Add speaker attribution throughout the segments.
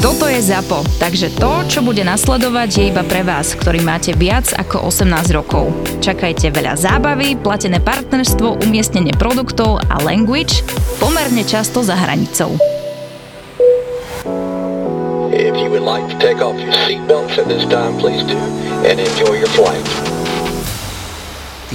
Speaker 1: Toto je ZAPO, takže to, čo bude nasledovať, je iba pre vás, ktorý máte viac ako 18 rokov. Čakajte veľa zábavy, platené partnerstvo, umiestnenie produktov a language pomerne často za hranicou. If you would like to take off your seatbelts at this time, please do, and enjoy your flight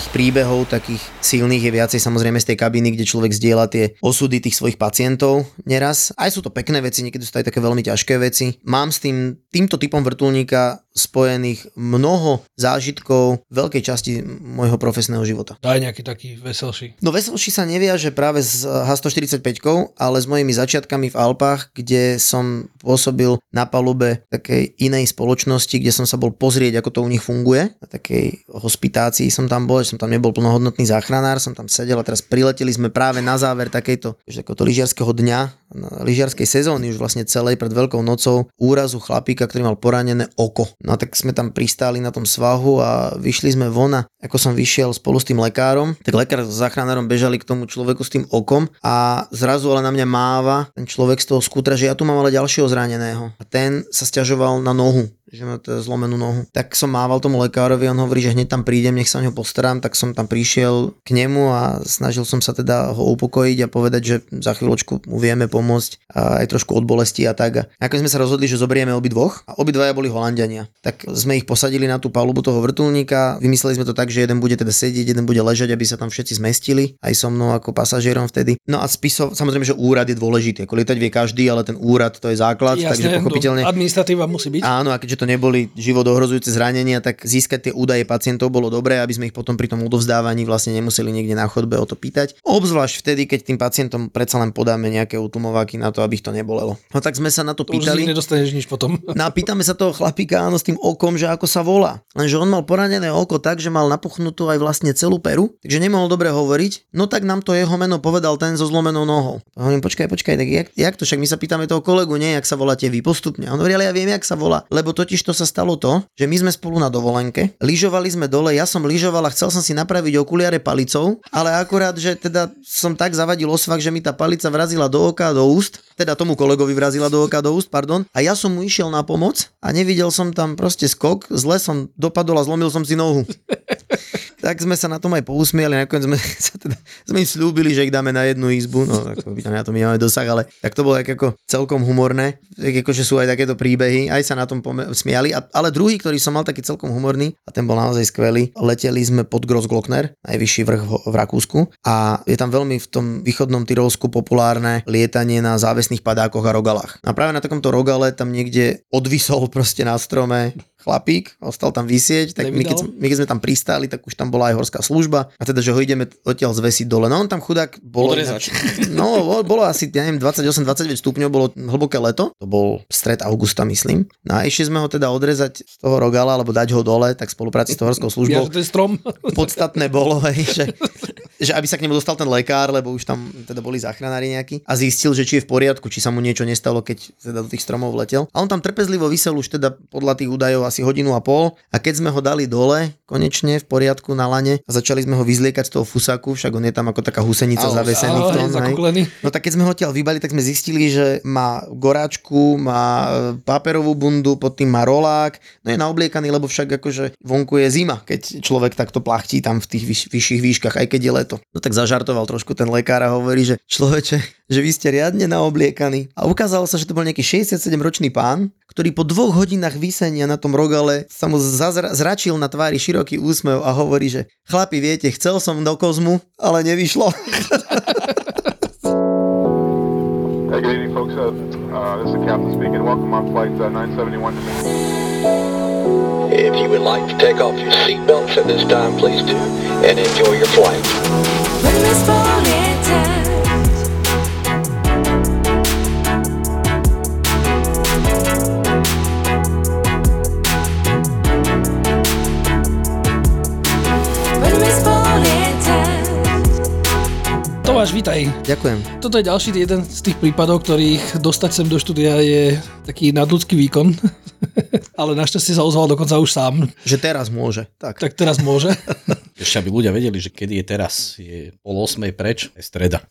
Speaker 2: tých príbehov takých silných je viacej samozrejme z tej kabiny, kde človek zdieľa tie osudy tých svojich pacientov neraz. Aj sú to pekné veci, niekedy sú to aj také veľmi ťažké veci. Mám s tým, týmto typom vrtulníka spojených mnoho zážitkov veľkej časti môjho profesného života.
Speaker 3: Daj nejaký taký veselší.
Speaker 2: No veselší sa neviaže práve s H145, ale s mojimi začiatkami v Alpách, kde som pôsobil na palube takej inej spoločnosti, kde som sa bol pozrieť, ako to u nich funguje. Na takej hospitácii som tam bol, som tam nebol plnohodnotný záchranár, som tam sedel a teraz prileteli sme práve na záver takejto, takéto lyžiarského dňa lyžiarskej sezóny už vlastne celej pred Veľkou nocou úrazu chlapíka, ktorý mal poranené oko. No tak sme tam pristáli na tom svahu a vyšli sme von a ako som vyšiel spolu s tým lekárom, tak lekár s záchranárom bežali k tomu človeku s tým okom a zrazu ale na mňa máva ten človek z toho skútra, že ja tu mám ale ďalšieho zraneného. A ten sa stiažoval na nohu že má to zlomenú nohu. Tak som mával tomu lekárovi, on hovorí, že hneď tam prídem, nech sa o neho postarám, tak som tam prišiel k nemu a snažil som sa teda ho upokojiť a povedať, že za chvíľočku mu vieme pomôcť a aj trošku od bolesti a tak. A ako sme sa rozhodli, že zoberieme obidvoch a obidvaja boli Holandiania, tak sme ich posadili na tú palubu toho vrtulníka, vymysleli sme to tak, že jeden bude teda sedieť, jeden bude ležať, aby sa tam všetci zmestili, aj so mnou ako pasažierom vtedy. No a spisov, samozrejme, že úrad je dôležitý, ako lietať vie každý, ale ten úrad to je základ, Jasne, takže pochopiteľne.
Speaker 3: Administratíva musí byť.
Speaker 2: Áno, a keďže že to neboli život ohrozujúce zranenia, tak získať tie údaje pacientov bolo dobré, aby sme ich potom pri tom odovzdávaní vlastne nemuseli niekde na chodbe o to pýtať. Obzvlášť vtedy, keď tým pacientom predsa len podáme nejaké utlmováky na to, aby ich to nebolelo. No tak sme sa na to,
Speaker 3: to
Speaker 2: pýtali.
Speaker 3: Už nedostaneš nič potom.
Speaker 2: No a pýtame sa toho chlapíka áno s tým okom, že ako sa volá. Lenže on mal poranené oko tak, že mal napuchnutú aj vlastne celú peru, takže nemohol dobre hovoriť. No tak nám to jeho meno povedal ten so zlomenou nohou. Hovorím, počkaj, počkaj, tak jak, jak to však my sa pýtame toho kolegu, nie, jak sa voláte vy postupne. On hovorí, ale ja viem, jak sa volá, lebo totiž to sa stalo to, že my sme spolu na dovolenke, lyžovali sme dole, ja som lyžoval a chcel som si napraviť okuliare palicou, ale akurát, že teda som tak zavadil osvak, že mi tá palica vrazila do oka, do úst, teda tomu kolegovi vrazila do oka, do úst, pardon, a ja som mu išiel na pomoc a nevidel som tam proste skok, zle som dopadol a zlomil som si nohu. Tak sme sa na tom aj pousmiali, nakoniec sme, sa teda, sme im slúbili, že ich dáme na jednu izbu, no ako na to my máme dosah, ale tak to bolo ako celkom humorné, tak akože sú aj takéto príbehy, aj sa na tom pome- smiali, a, ale druhý, ktorý som mal taký celkom humorný a ten bol naozaj skvelý. Leteli sme pod Grossglockner, najvyšší vrch v Rakúsku a je tam veľmi v tom východnom Tyrolsku populárne lietanie na závesných padákoch a rogalách. A práve na takomto rogale tam niekde odvisol proste na strome chlapík, ostal tam vysieť, tak my keď, my keď sme tam pristáli, tak už tam bola aj horská služba a teda, že ho ideme odtiaľ zvesiť dole. No on tam chudák bolo... Ináč, no, bolo asi, ja neviem, 28-29 stupňov, bolo hlboké leto, to bol stred augusta, myslím. No a išli sme ho teda odrezať z toho rogala, alebo dať ho dole, tak spolupráci s horskou službou.
Speaker 3: Ja, to je strom.
Speaker 2: Podstatné bolo, hej, že, že aby sa k nemu dostal ten lekár, lebo už tam teda boli záchranári nejakí a zistil, že či je v poriadku, či sa mu niečo nestalo, keď teda do tých stromov vletel. A on tam trpezlivo vysel už teda podľa tých údajov asi hodinu a pol a keď sme ho dali dole, konečne v poriadku na lane a začali sme ho vyzliekať z toho fusaku, však on je tam ako taká husenica ahoj, zavesený ahoj, v tom. No tak keď sme ho odtiaľ vybali, tak sme zistili, že má goráčku, má e, paperovú bundu, pod tým má rolák, no je naobliekaný, lebo však akože vonku je zima, keď človek takto plachtí tam v tých vyš, vyšších výškach, aj keď je leto. No tak zažartoval trošku ten lekár a hovorí, že človeče, že vy ste riadne naobliekaní. A ukázalo sa, že to bol nejaký 67 ročný pán, ktorý po dvoch hodinách vysenia na tom rogale sa mu zazra- zračil na tvári široký úsmev a hovorí, že chlapi, viete, chcel som do kozmu, ale nevyšlo. Hey, good evening, folks. Uh, uh, this is Captain speaking. Welcome on flight uh, 971 If you would like to take off your seatbelts at this time, please do, and enjoy your flight.
Speaker 3: Tomáš, vítaj.
Speaker 2: Ďakujem.
Speaker 3: Toto je ďalší jeden z tých prípadov, ktorých dostať sem do štúdia je taký nadľudský výkon. Ale našťastie sa ozval dokonca už sám.
Speaker 2: Že teraz môže. Tak.
Speaker 3: Tak teraz môže.
Speaker 4: Ešte aby ľudia vedeli, že kedy je teraz. Je pol osmej preč, je streda.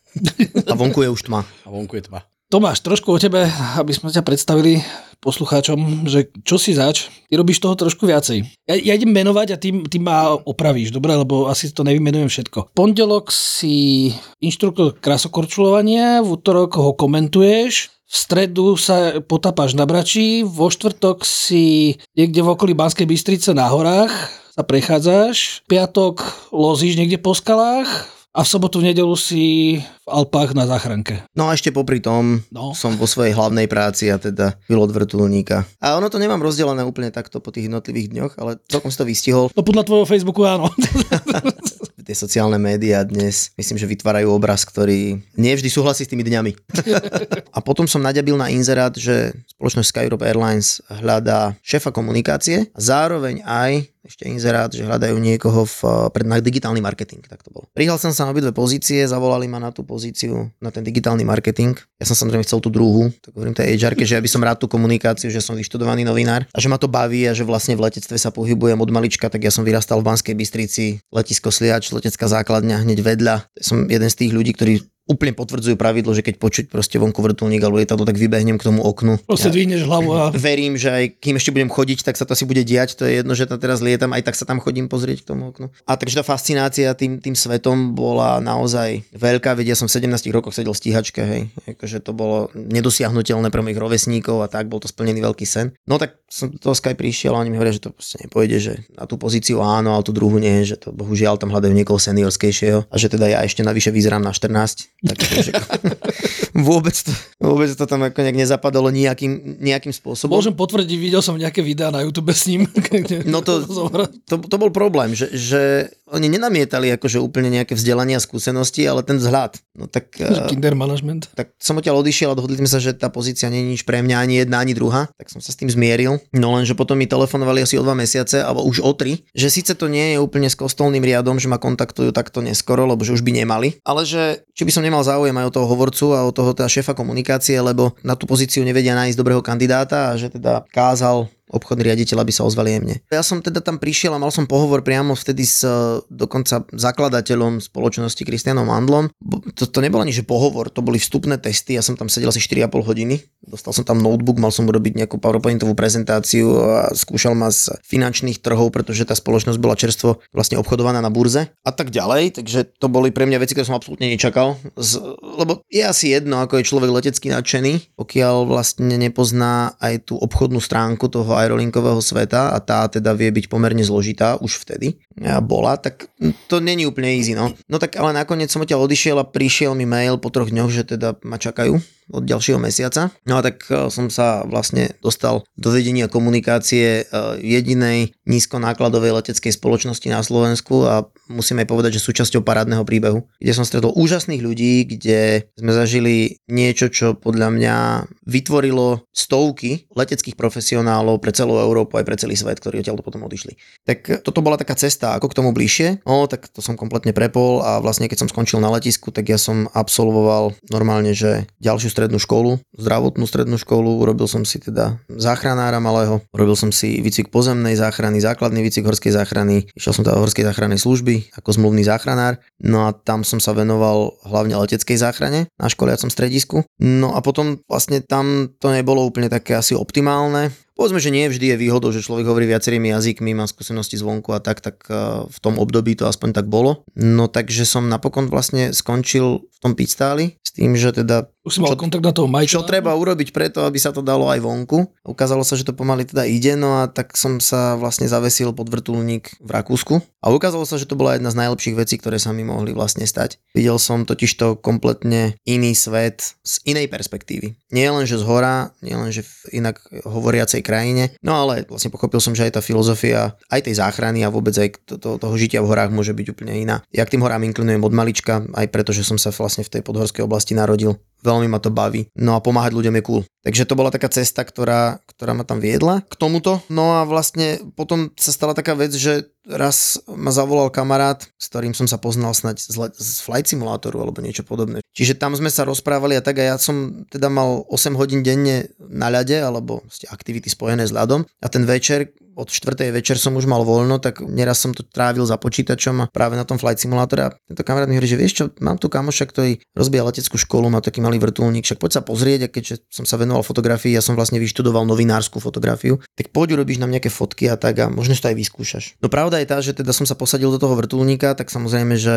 Speaker 2: A vonku je už tma.
Speaker 4: A vonku je tma.
Speaker 3: Tomáš, trošku o tebe, aby sme ťa predstavili poslucháčom, že čo si zač, ty robíš toho trošku viacej. Ja, ja idem menovať a ty, ty ma opravíš, dobre, lebo asi to nevymenujem všetko. Pondelok si inštruktor krasokorčulovania, v útorok ho komentuješ, v stredu sa potápaš na bračí, vo štvrtok si niekde v okolí Banskej Bystrice na horách sa prechádzaš, piatok lozíš niekde po skalách, a v sobotu, v nedelu si v Alpách na záchranke.
Speaker 2: No a ešte popri tom
Speaker 3: No.
Speaker 2: som vo svojej hlavnej práci a teda pilot vrtulníka. A ono to nemám rozdelené úplne takto po tých jednotlivých dňoch, ale celkom si to vystihol.
Speaker 3: No podľa tvojho Facebooku áno.
Speaker 2: Tie sociálne médiá dnes myslím, že vytvárajú obraz, ktorý nevždy súhlasí s tými dňami. a potom som naďabil na inzerát, že spoločnosť Skyrope Airlines hľadá šéfa komunikácie zároveň aj ešte inzerát, že hľadajú niekoho v, pred, na digitálny marketing, tak to bolo. Prihal som sa na obidve pozície, zavolali ma na tú pozíciu, na ten digitálny marketing. Ja som samozrejme chcel tú druhú, tak hovorím tej HR, že ja by som rád tú komunikáciu, že som vyštudovaný novinár a že ma to baví a že vlastne v letectve sa pohybujem od malička, tak ja som vyrastal v Banskej Bystrici, letisko Sliač, letecká základňa hneď vedľa. Som jeden z tých ľudí, ktorí úplne potvrdzujú pravidlo, že keď počuť proste vonku vrtulník alebo lietadlo, tak vybehnem k tomu oknu.
Speaker 3: Proste dvihneš hlavu a
Speaker 2: Verím, že aj kým ešte budem chodiť, tak sa to asi bude diať. To je jedno, že tam teraz lietam, aj tak sa tam chodím pozrieť k tomu oknu. A takže tá fascinácia tým, tým svetom bola naozaj veľká. Vedia, som v 17 rokoch sedel v stíhačke, hej. Akože to bolo nedosiahnutelné pre mojich rovesníkov a tak, bol to splnený veľký sen. No tak som do Sky prišiel a oni mi hovoria, že to proste nepôjde, že na tú pozíciu áno, ale tú druhú nie, že to bohužiaľ tam hľadajú niekoho seniorskejšieho a že teda ja ešte navyše vyzerám na 14. Takže, vôbec, to, vôbec to tam ako nejak nezapadalo nejakým, nejakým spôsobom.
Speaker 3: môžem potvrdiť, videl som nejaké videá na YouTube s ním.
Speaker 2: No to, to, to bol problém, že, že oni nenamietali akože úplne nejaké vzdelanie a skúsenosti, ale ten vzhľad. No tak, eh,
Speaker 3: Kinder management.
Speaker 2: tak som odtiaľ odišiel a dohodli sme sa, že tá pozícia nie je nič pre mňa, ani jedna, ani druhá. Tak som sa s tým zmieril. No lenže potom mi telefonovali asi o dva mesiace, alebo už o tri, že síce to nie je úplne s kostolným riadom, že ma kontaktujú takto neskoro, lebo že už by nemali, ale že či by som nemal záujem aj o toho hovorcu a o toho teda šéfa komunikácie, lebo na tú pozíciu nevedia nájsť dobrého kandidáta a že teda kázal obchodný riaditeľ, aby sa ozvali aj mne. Ja som teda tam prišiel a mal som pohovor priamo vtedy s e, dokonca zakladateľom spoločnosti Kristianom Mandlom. Bo- To, to nebol ani že pohovor, to boli vstupné testy, ja som tam sedel asi 4,5 hodiny. Dostal som tam notebook, mal som urobiť nejakú PowerPointovú prezentáciu a skúšal ma z finančných trhov, pretože tá spoločnosť bola čerstvo vlastne obchodovaná na burze a tak ďalej, takže to boli pre mňa veci, ktoré som absolútne nečakal, z, lebo je asi jedno, ako je človek letecký nadšený, pokiaľ vlastne nepozná aj tú obchodnú stránku toho aerolinkového sveta a tá teda vie byť pomerne zložitá už vtedy bola, tak to není úplne easy, no. No tak ale nakoniec som odtiaľ odišiel a prišiel mi mail po troch dňoch, že teda ma čakajú od ďalšieho mesiaca. No a tak e, som sa vlastne dostal do vedenia komunikácie e, jedinej nízkonákladovej leteckej spoločnosti na Slovensku a musím aj povedať, že súčasťou parádneho príbehu, kde som stretol úžasných ľudí, kde sme zažili niečo, čo podľa mňa vytvorilo stovky leteckých profesionálov pre celú Európu aj pre celý svet, ktorí odtiaľ potom odišli. Tak toto bola taká cesta, ako k tomu bližšie. No, tak to som kompletne prepol a vlastne keď som skončil na letisku, tak ja som absolvoval normálne, že ďalšiu strednú školu, zdravotnú strednú školu, urobil som si teda záchranára malého, urobil som si výcvik pozemnej záchrany, základný výcvik horskej záchrany, išiel som teda do horskej záchrannej služby ako zmluvný záchranár, no a tam som sa venoval hlavne leteckej záchrane na školiacom stredisku. No a potom vlastne tam to nebolo úplne také asi optimálne, Povedzme, že nie vždy je výhodou, že človek hovorí viacerými jazykmi, má skúsenosti zvonku a tak, tak eh, v tom období to aspoň tak bolo. No takže som napokon vlastne skončil v tom pitstáli s tým, že teda
Speaker 3: Už si mal
Speaker 2: Čo-
Speaker 3: kontakt na toho
Speaker 2: čo
Speaker 3: majiteľa.
Speaker 2: treba urobiť preto, aby sa to dalo aj vonku. Ukázalo sa, že to pomaly teda ide, no a tak som sa vlastne zavesil pod vrtulník v Rakúsku. A ukázalo sa, že to bola jedna z najlepších vecí, ktoré sa mi mohli vlastne stať. Videl som totiž to kompletne iný svet z inej perspektívy. Nie len, že z hora, nie len, že v inak hovoriacej krajine, no ale vlastne pochopil som, že aj tá filozofia aj tej záchrany a vôbec aj to, to, toho žitia v horách môže byť úplne iná. Ja k tým horám inklinujem od malička, aj preto, že som sa vlastne v tej podhorskej oblasti narodil. Veľmi ma to baví. No a pomáhať ľuďom je cool. Takže to bola taká cesta, ktorá, ktorá ma tam viedla k tomuto. No a vlastne potom sa stala taká vec, že raz ma zavolal kamarát, s ktorým som sa poznal snať z, z flight simulátoru alebo niečo podobné. Čiže tam sme sa rozprávali a tak a ja som teda mal 8 hodín denne na ľade alebo aktivity spojené s ľadom a ten večer od 4. večer som už mal voľno, tak neraz som to trávil za počítačom a práve na tom flight simulátore a tento kamarát mi hovorí, že vieš čo, mám tu kamoša, ktorý rozbíja leteckú školu, má taký malý vrtulník, však poď sa pozrieť a keďže som sa venoval fotografii, ja som vlastne vyštudoval novinárskú fotografiu, tak poď urobíš nám nejaké fotky a tak a možno to aj vyskúšaš. No pravda je tá, že teda som sa posadil do toho vrtulníka, tak samozrejme, že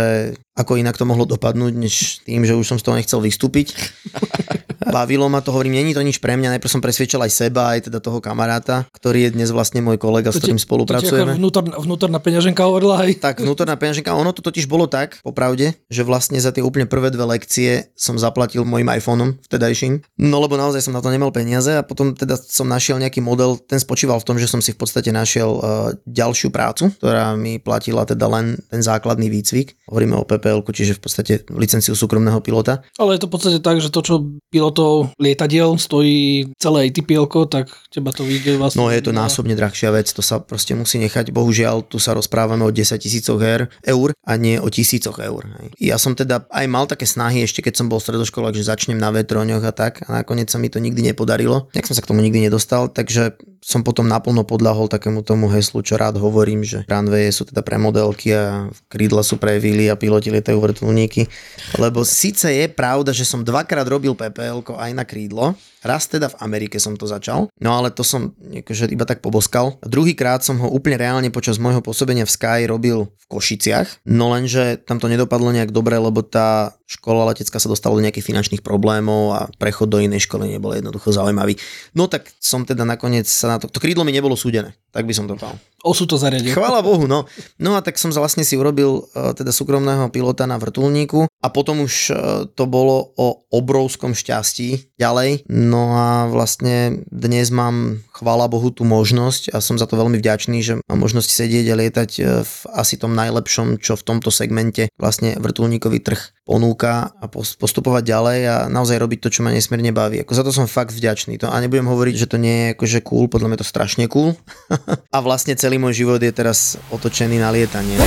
Speaker 2: ako inak to mohlo dopadnúť, než tým, že už som z toho nechcel vystúpiť. Bavilo ma to, hovorím, není to nič pre mňa, najprv som presvedčil aj seba, aj teda toho kamaráta, ktorý je dnes vlastne môj kolega, s ktorým spolupracujeme.
Speaker 3: Vnútor, vnútorná peňaženka hovorila aj.
Speaker 2: Tak, vnútorná peňaženka. Ono to totiž bolo tak, popravde, že vlastne za tie úplne prvé dve lekcie som zaplatil mojim iPhoneom vtedajším. No lebo naozaj som na to nemal peniaze a potom teda som našiel nejaký model, ten spočíval v tom, že som si v podstate našiel uh, ďalšiu prácu, ktorá mi platila teda len ten základný výcvik. Hovoríme o PPL, čiže v podstate licenciu súkromného pilota.
Speaker 3: Ale je to v podstate tak, že to, čo pilotov lietadiel stojí celé ATPL, tak teba to vyjde vlastne.
Speaker 2: No je to násobne drahšia vec, to sa proste musí nechať. Bohužiaľ, tu sa rozprávame o 10 tisícoch eur a nie o tisícoch eur. Ja som teda aj mal také snahy ešte keď som bol stredoškolák, že začnem na vetroňoch a tak a nakoniec sa mi to nikdy nepodarilo. Jak som sa k tomu nikdy nedostal, takže som potom naplno podľahol takému tomu heslu, čo rád hovorím, že runwaye sú teda pre modelky a krídla sú pre vily a piloti lietajú vrtulníky. Lebo síce je pravda, že som dvakrát robil PPL aj na krídlo, raz teda v Amerike som to začal, no ale to som akože iba tak poboskal. Druhýkrát som ho úplne reálne počas môjho pôsobenia v Sky robil v Košiciach, no lenže tam to nedopadlo nejak dobre, lebo tá škola letecká sa dostala do nejakých finančných problémov a prechod do inej školy nebol jednoducho zaujímavý. No tak som teda nakoniec sa na to, to krídlo mi nebolo súdené, tak by som to povedal.
Speaker 3: Osu to zariadil.
Speaker 2: Chvála Bohu, no. No a tak som vlastne si urobil uh, teda súkromného pilota na vrtulníku a potom už uh, to bolo o obrovskom šťastí ďalej. No a vlastne dnes mám, chvála Bohu, tú možnosť a som za to veľmi vďačný, že mám možnosť sedieť a lietať e, v asi tom najlepšom, čo v tomto segmente vlastne vrtulníkový trh ponúka a postupovať ďalej a naozaj robiť to, čo ma nesmierne baví. Ako za to som fakt vďačný. To, a nebudem hovoriť, že to nie je akože cool, podľa mňa to strašne cool. a vlastne celý môj život je teraz otočený na lietanie.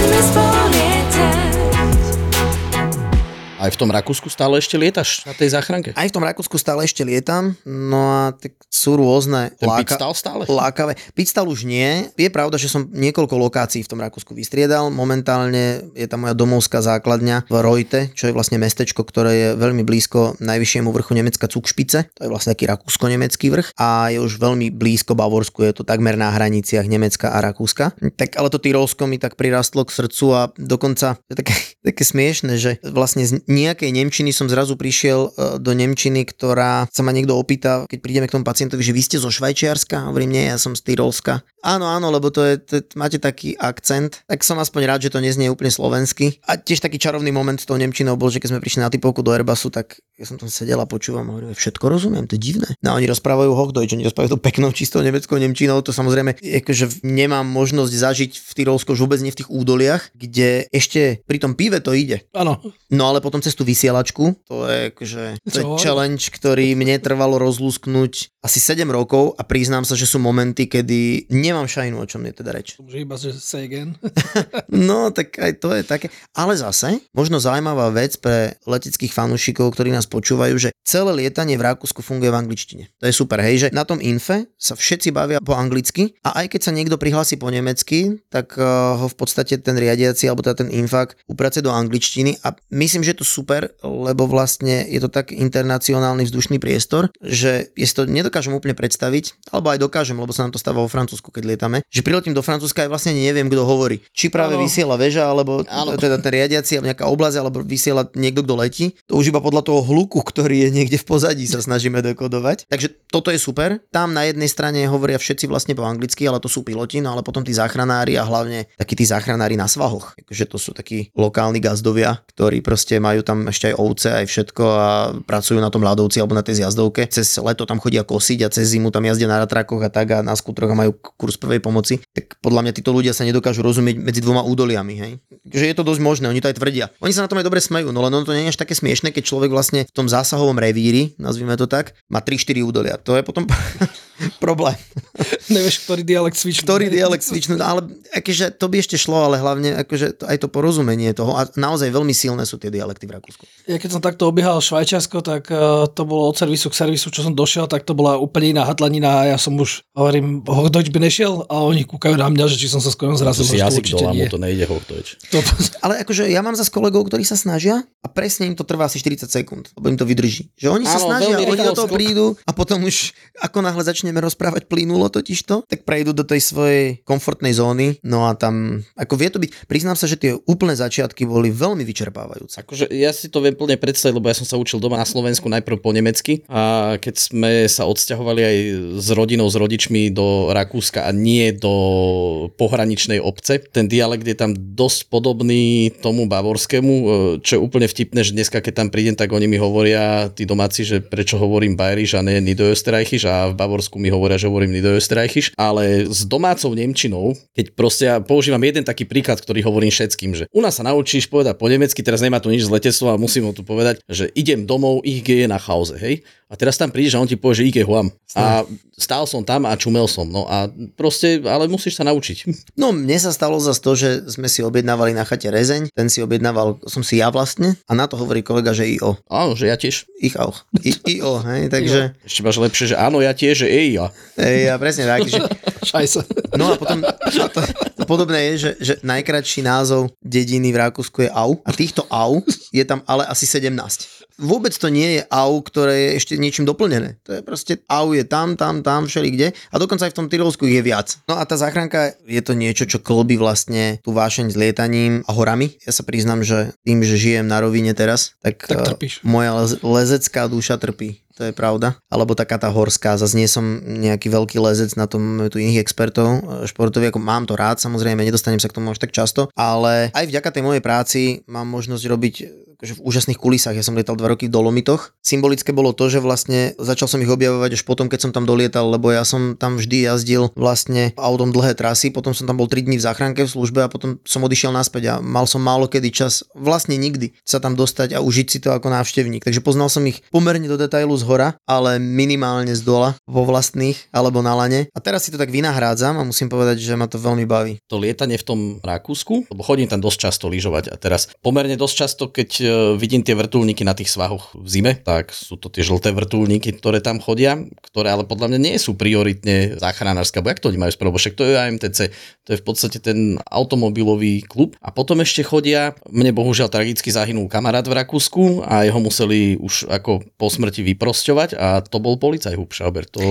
Speaker 4: Aj v tom Rakúsku stále ešte lietaš na tej záchranke?
Speaker 2: Aj v tom Rakúsku stále ešte lietam, no a tak sú rôzne
Speaker 4: Ten láka- stále?
Speaker 2: lákavé. Pitstal už nie. Je pravda, že som niekoľko lokácií v tom Rakúsku vystriedal. Momentálne je tam moja domovská základňa v Rojte, čo je vlastne mestečko, ktoré je veľmi blízko najvyššiemu vrchu Nemecka Cukšpice. To je vlastne taký rakúsko-nemecký vrch a je už veľmi blízko Bavorsku, je to takmer na hraniciach Nemecka a Rakúska. Tak ale to Tyrolsko mi tak prirastlo k srdcu a dokonca je také, také smiešne, že vlastne z nejakej Nemčiny som zrazu prišiel e, do Nemčiny, ktorá sa ma niekto opýta, keď prídeme k tomu pacientovi, že vy ste zo Švajčiarska? Hovorím, nie, ja som z Tyrolska. Áno, áno, lebo to je, to, máte taký akcent, tak som aspoň rád, že to neznie úplne slovensky. A tiež taký čarovný moment s tou Nemčinou bol, že keď sme prišli na typovku do Airbusu, tak ja som tam sedel a počúvam a hovorím, všetko rozumiem, to je divné. No oni rozprávajú Hochdeutsch, oni rozprávajú to peknou, čistou nemeckou Nemčinou, to samozrejme, akože nemám možnosť zažiť v Tyrolsku, už vôbec nie v tých údoliach, kde ešte pri tom pive to ide.
Speaker 3: Áno.
Speaker 2: No ale potom cez tú vysielačku, to je akože, to je challenge, ktorý mne trvalo rozlúsknuť asi 7 rokov a priznám sa, že sú momenty, kedy nemám šajnu, o čom je teda reč.
Speaker 3: Môže iba, že say again.
Speaker 2: no, tak aj to je také. Ale zase, možno zaujímavá vec pre leteckých fanúšikov, ktorí nás počúvajú, že celé lietanie v Rakúsku funguje v angličtine. To je super, hej, že na tom infe sa všetci bavia po anglicky a aj keď sa niekto prihlási po nemecky, tak uh, ho v podstate ten riadiaci alebo teda ten infak uprace do angličtiny a myslím, že to super, lebo vlastne je to tak internacionálny vzdušný priestor, že je to nedokážem úplne predstaviť, alebo aj dokážem, lebo sa nám to stáva vo Francúzsku, keď lietame, že priletím do Francúzska aj vlastne neviem, kto hovorí. Či práve ano. vysiela väža, alebo ano. teda ten riadiaci, alebo nejaká oblasť, alebo vysiela niekto, kto letí. To už iba podľa toho hluku, ktorý je niekde v pozadí, sa snažíme dekodovať. Takže toto je super. Tam na jednej strane hovoria všetci vlastne po anglicky, ale to sú piloti, no ale potom tí záchranári a hlavne takí tí záchranári na svahoch. Takže to sú takí lokálni gazdovia, ktorí proste majú tam ešte aj ovce, aj všetko a pracujú na tom ľadovci alebo na tej zjazdovke. Cez leto tam chodia kosiť a cez zimu tam jazdia na ratrakoch a tak a na skutroch a majú kurz prvej pomoci, tak podľa mňa títo ľudia sa nedokážu rozumieť medzi dvoma údoliami. Hej? Že je to dosť možné, oni to aj tvrdia. Oni sa na tom aj dobre smejú, no len ono to nie je až také smiešne, keď človek vlastne v tom zásahovom revíri, nazvime to tak, má 3-4 údolia. To je potom problém.
Speaker 3: Nevieš, ktorý dialekt switchnúť.
Speaker 2: Ktorý dialekt switchnúť, ale akože to by ešte šlo, ale hlavne akože to, aj to porozumenie toho a naozaj veľmi silné sú tie dialekty v Rakúsku.
Speaker 3: Ja keď som takto obiehal Švajčiarsko, tak uh, to bolo od servisu k servisu, čo som došiel, tak to bola úplne iná hatlanina a ja som už, hovorím, Hochdeutsch by nešiel a oni kúkajú na mňa, že či som sa skoro zrazil.
Speaker 4: To si jazyk dole, mu to nejde Hochdeutsch.
Speaker 2: To... Ale akože ja mám za kolegov, ktorí sa snažia a presne im to trvá asi 40 sekúnd, lebo im to vydrží. Že oni sa snažia, oni do toho prídu a potom už ako náhle začneme rozprávať plynulo totižto, tak prejdú do tej svojej komfortnej zóny, no a tam, ako vie to byť, priznám sa, že tie úplné začiatky boli veľmi vyčerpávajúce.
Speaker 4: Akože ja si to viem plne predstaviť, lebo ja som sa učil doma na Slovensku najprv po nemecky a keď sme sa odsťahovali aj s rodinou, s rodičmi do Rakúska a nie do pohraničnej obce, ten dialekt je tam dosť podobný tomu bavorskému, e, čo je úplne vtipné, že dneska keď tam prídem, tak oni mi hovoria, tí domáci, že prečo hovorím Bayerisch a ne Niederösterreichisch a v Bavorsku mi hovoria, že hovorím Niederösterreichisch, ale s domácou Nemčinou, keď proste ja používam jeden taký príklad, ktorý hovorím všetkým, že u nás sa naučíš povedať po nemecky, teraz nemá to nič z letectva a musím ho tu povedať, že idem domov, ich je na chauze, hej? A teraz tam prídeš a on ti povie, že ike huam. A stál som tam a čumel som. No a proste, ale musíš sa naučiť.
Speaker 2: No mne sa stalo za to, že sme si objednávali na chate rezeň, ten si objednával, som si ja vlastne a na to hovorí kolega, že IO.
Speaker 4: Áno, že ja tiež.
Speaker 2: Ich auch. I, IO, hej, takže...
Speaker 4: Ešte máš lepšie, že áno, ja tiež, že ej ja.
Speaker 2: Ej, ja presne tak. Že...
Speaker 3: Šajsa.
Speaker 2: No a potom, a to, to podobné je, že, že najkratší názov dediny v Rakúsku je Au a týchto Au je tam ale asi 17 vôbec to nie je AU, ktoré je ešte niečím doplnené. To je proste AU je tam, tam, tam, kde a dokonca aj v tom Tyrolsku je viac. No a tá záchranka je to niečo, čo klobí vlastne tú vášeň s lietaním a horami. Ja sa priznám, že tým, že žijem na rovine teraz, tak,
Speaker 3: tak trpíš.
Speaker 2: moja lezecká duša trpí to je pravda. Alebo taká tá horská, zase nie som nejaký veľký lezec, na tom tu iných expertov športových, ako mám to rád, samozrejme, nedostanem sa k tomu až tak často, ale aj vďaka tej mojej práci mám možnosť robiť akože v úžasných kulisách. Ja som lietal dva roky v Dolomitoch. Symbolické bolo to, že vlastne začal som ich objavovať až potom, keď som tam dolietal, lebo ja som tam vždy jazdil vlastne autom dlhé trasy, potom som tam bol 3 dní v záchranke v službe a potom som odišiel naspäť a mal som málo kedy čas, vlastne nikdy sa tam dostať a užiť si to ako návštevník. Takže poznal som ich pomerne do detailu z hora, ale minimálne z dola, vo vlastných alebo na lane. A teraz si to tak vynahrádzam a musím povedať, že ma to veľmi baví.
Speaker 4: To lietanie v tom Rakúsku, lebo chodím tam dosť často lyžovať a teraz pomerne dosť často, keď E, vidím tie vrtulníky na tých svahoch v zime, tak sú to tie žlté vrtulníky, ktoré tam chodia, ktoré ale podľa mňa nie sú prioritne záchranárske, alebo jak to oni majú spraviť, však to je AMTC, to je v podstate ten automobilový klub. A potom ešte chodia, mne bohužiaľ tragicky zahynul kamarát v Rakúsku a jeho museli už ako po smrti vyprosťovať a to bol policaj Hubschrauber. To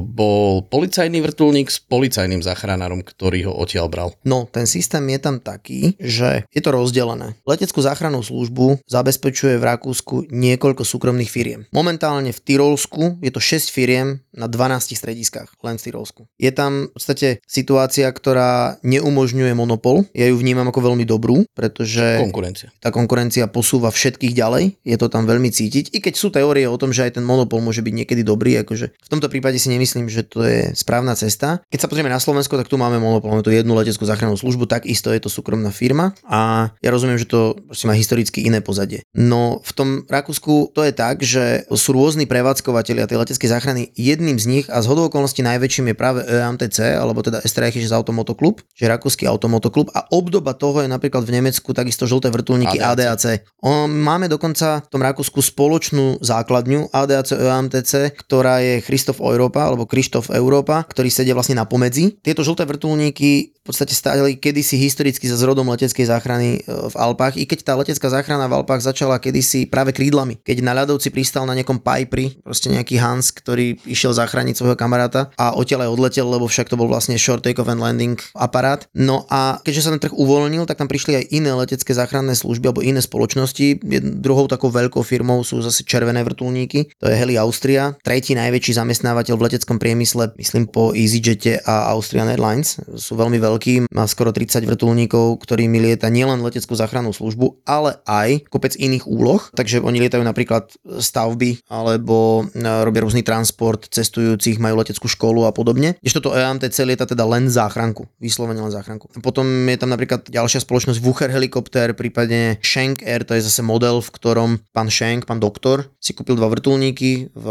Speaker 4: bol policajný vrtulník s policajným záchranárom, ktorý ho odtiaľ bral.
Speaker 2: No, ten systém je tam taký, že je to rozdelené. Leteckú záchrannú službu zabezpečuje v Rakúsku niekoľko súkromných firiem. Momentálne v Tyrolsku je to 6 firiem na 12 strediskách, len v Tyrolsku. Je tam v podstate situácia, ktorá neumožňuje monopol. Ja ju vnímam ako veľmi dobrú, pretože
Speaker 4: konkurencia.
Speaker 2: tá konkurencia posúva všetkých ďalej. Je to tam veľmi cítiť. I keď sú teórie o tom, že aj ten monopol môže byť niekedy dobrý, akože v tomto prípade si nemyslím, že to je správna cesta. Keď sa pozrieme na Slovensko, tak tu máme monopol, máme tu jednu leteckú záchrannú službu, takisto je to súkromná firma a ja rozumiem, že to má historicky iné pozadie. No v tom Rakúsku to je tak, že sú rôzni prevádzkovateľia tej leteckej záchrany. Jedným z nich a z hodou okolností najväčším je práve EAMTC, alebo teda Österreichisches Automotoklub, že rakúsky automotoklub a obdoba toho je napríklad v Nemecku takisto žlté vrtulníky ADAC. ADAC. O, máme dokonca v tom Rakúsku spoločnú základňu ADAC EAMTC, ktorá je Christoph Europa alebo Krištof Európa, ktorý sedia vlastne na pomedzi. Tieto žlté vrtulníky v podstate stáli kedysi historicky za zrodom leteckej záchrany e, v Alpách, i keď tá letecká záchrana v Alpách začala kedysi práve krídlami. Keď na ľadovci pristal na nejakom Pipri, proste nejaký Hans, ktorý išiel zachrániť svojho kamaráta a odtiaľ aj odletel, lebo však to bol vlastne short take-off and landing aparát. No a keďže sa ten trh uvoľnil, tak tam prišli aj iné letecké záchranné služby alebo iné spoločnosti. Druhou takou veľkou firmou sú zase červené vrtulníky, to je Heli Austria, tretí najväčší zamestnávateľ v leteckom priemysle, myslím po EasyJete a Austrian Airlines. Sú veľmi veľký, má skoro 30 vrtulníkov, ktorými lieta nielen leteckú záchrannú službu, ale aj kopec iných úloh. Takže oni lietajú napríklad stavby alebo e, robia rôzny transport cestujúcich, majú leteckú školu a podobne. Ešte toto EAMTC lieta teda len záchranku, vyslovene len záchranku. Potom je tam napríklad ďalšia spoločnosť Wucher Helikopter, prípadne Schenk Air, to je zase model, v ktorom pán Schenk, pán doktor, si kúpil dva vrtulníky vrtulníky v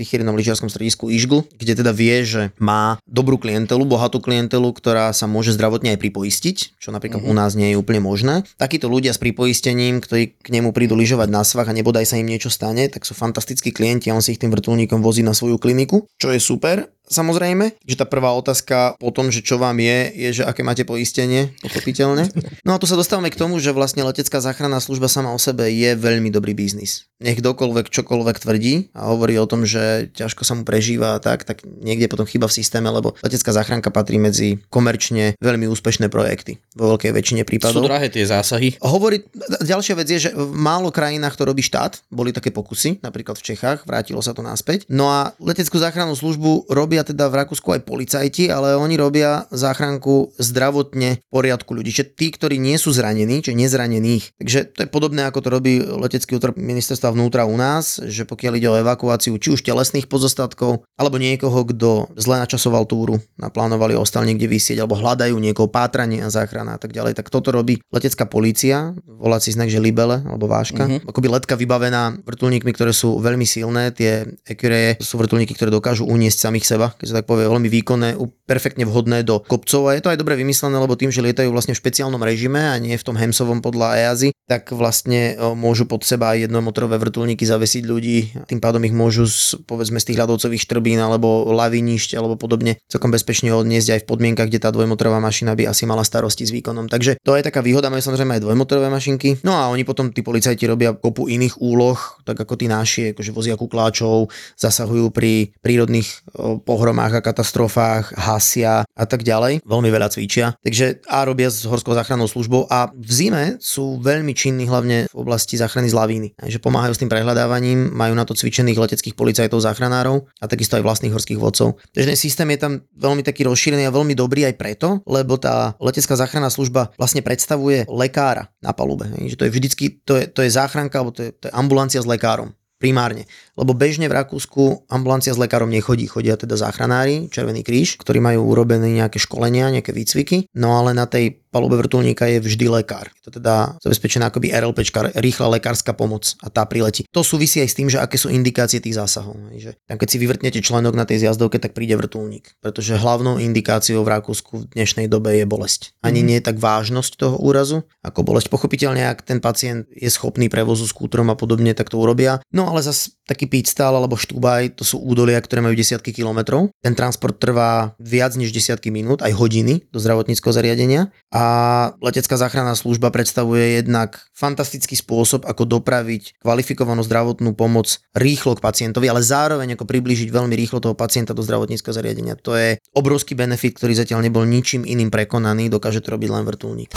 Speaker 2: vychýrenom lyžiarskom stredisku Ižgl, kde teda vie, že má dobrú klientelu, bohatú klientelu, ktorá sa môže zdravotne aj pripoistiť, čo napríklad mm-hmm. u nás nie je úplne možné. Takíto ľudia s pripoistením, ktorí k nemu prídu lyžovať na svach a nebodaj sa im niečo stane, tak sú fantastickí klienti a on si ich tým vrtulníkom vozí na svoju kliniku, čo je super samozrejme. Že tá prvá otázka po tom, že čo vám je, je, že aké máte poistenie, pochopiteľne. No a tu sa dostávame k tomu, že vlastne letecká záchranná služba sama o sebe je veľmi dobrý biznis. Nech kdokoľvek čokoľvek tvrdí a hovorí o tom, že ťažko sa mu prežíva a tak, tak niekde potom chyba v systéme, lebo letecká záchranka patrí medzi komerčne veľmi úspešné projekty vo veľkej väčšine prípadov.
Speaker 4: Sú drahé tie zásahy.
Speaker 2: Hovorí, ďalšia vec je, že v málo krajinách to robí štát, boli také pokusy, napríklad v Čechách, vrátilo sa to naspäť. No a leteckú záchrannú službu robia robia teda v Rakúsku aj policajti, ale oni robia záchranku zdravotne v poriadku ľudí. Čiže tí, ktorí nie sú zranení, čiže nezranených. Takže to je podobné, ako to robí letecký útor ministerstva vnútra u nás, že pokiaľ ide o evakuáciu či už telesných pozostatkov, alebo niekoho, kto zle načasoval túru, naplánovali, ostal niekde vysieť, alebo hľadajú niekoho pátranie a záchrana a tak ďalej, tak toto robí letecká policia, voláci znak, že Libele alebo Váška. Mm-hmm. Akoby letka vybavená vrtulníkmi, ktoré sú veľmi silné, tie Ecureje sú vrtulníky, ktoré dokážu uniesť samých seba keď sa tak povie, veľmi výkonné, perfektne vhodné do kopcov a je to aj dobre vymyslené, lebo tým, že lietajú vlastne v špeciálnom režime a nie v tom Hemsovom podľa EASY, tak vlastne môžu pod seba jednomotorové vrtulníky zavesiť ľudí, tým pádom ich môžu z, povedzme z tých ľadovcových štrbín alebo lavinišť alebo podobne celkom bezpečne odniesť aj v podmienkach, kde tá dvojmotorová mašina by asi mala starosti s výkonom. Takže to je taká výhoda, majú samozrejme aj dvojmotorové mašinky. No a oni potom tí policajti robia kopu iných úloh, tak ako tí naši, akože vozia kukláčov, zasahujú pri prírodných pohromách a katastrofách, hasia a tak ďalej. Veľmi veľa cvičia. Takže a robia s horskou záchrannou službou a v zime sú veľmi činní hlavne v oblasti záchrany z lavíny. Takže pomáhajú s tým prehľadávaním, majú na to cvičených leteckých policajtov, záchranárov a takisto aj vlastných horských vodcov. Takže ten systém je tam veľmi taký rozšírený a veľmi dobrý aj preto, lebo tá letecká záchranná služba vlastne predstavuje lekára na palube. Že to je vždycky, to je, to je záchranka, alebo to je, to je ambulancia s lekárom primárne. Lebo bežne v Rakúsku ambulancia s lekárom nechodí, chodia teda záchranári, Červený kríž, ktorí majú urobené nejaké školenia, nejaké výcviky, no ale na tej palube vrtulníka je vždy lekár. Je to teda zabezpečená akoby RLP, rýchla lekárska pomoc a tá priletí. To súvisí aj s tým, že aké sú indikácie tých zásahov. Že tam keď si vyvrtnete členok na tej zjazdovke, tak príde vrtulník. Pretože hlavnou indikáciou v Rakúsku v dnešnej dobe je bolesť. Ani mm. nie je tak vážnosť toho úrazu, ako bolesť. Pochopiteľne, ak ten pacient je schopný prevozu s kútrom a podobne, tak to urobia. No ale zase taký stál alebo Štúbaj, to sú údolia, ktoré majú desiatky kilometrov. Ten transport trvá viac než desiatky minút, aj hodiny do zdravotníckého zariadenia. A letecká záchranná služba predstavuje jednak fantastický spôsob, ako dopraviť kvalifikovanú zdravotnú pomoc rýchlo k pacientovi, ale zároveň ako priblížiť veľmi rýchlo toho pacienta do zdravotníckého zariadenia. To je obrovský benefit, ktorý zatiaľ nebol ničím iným prekonaný, dokáže to robiť len vrtulník.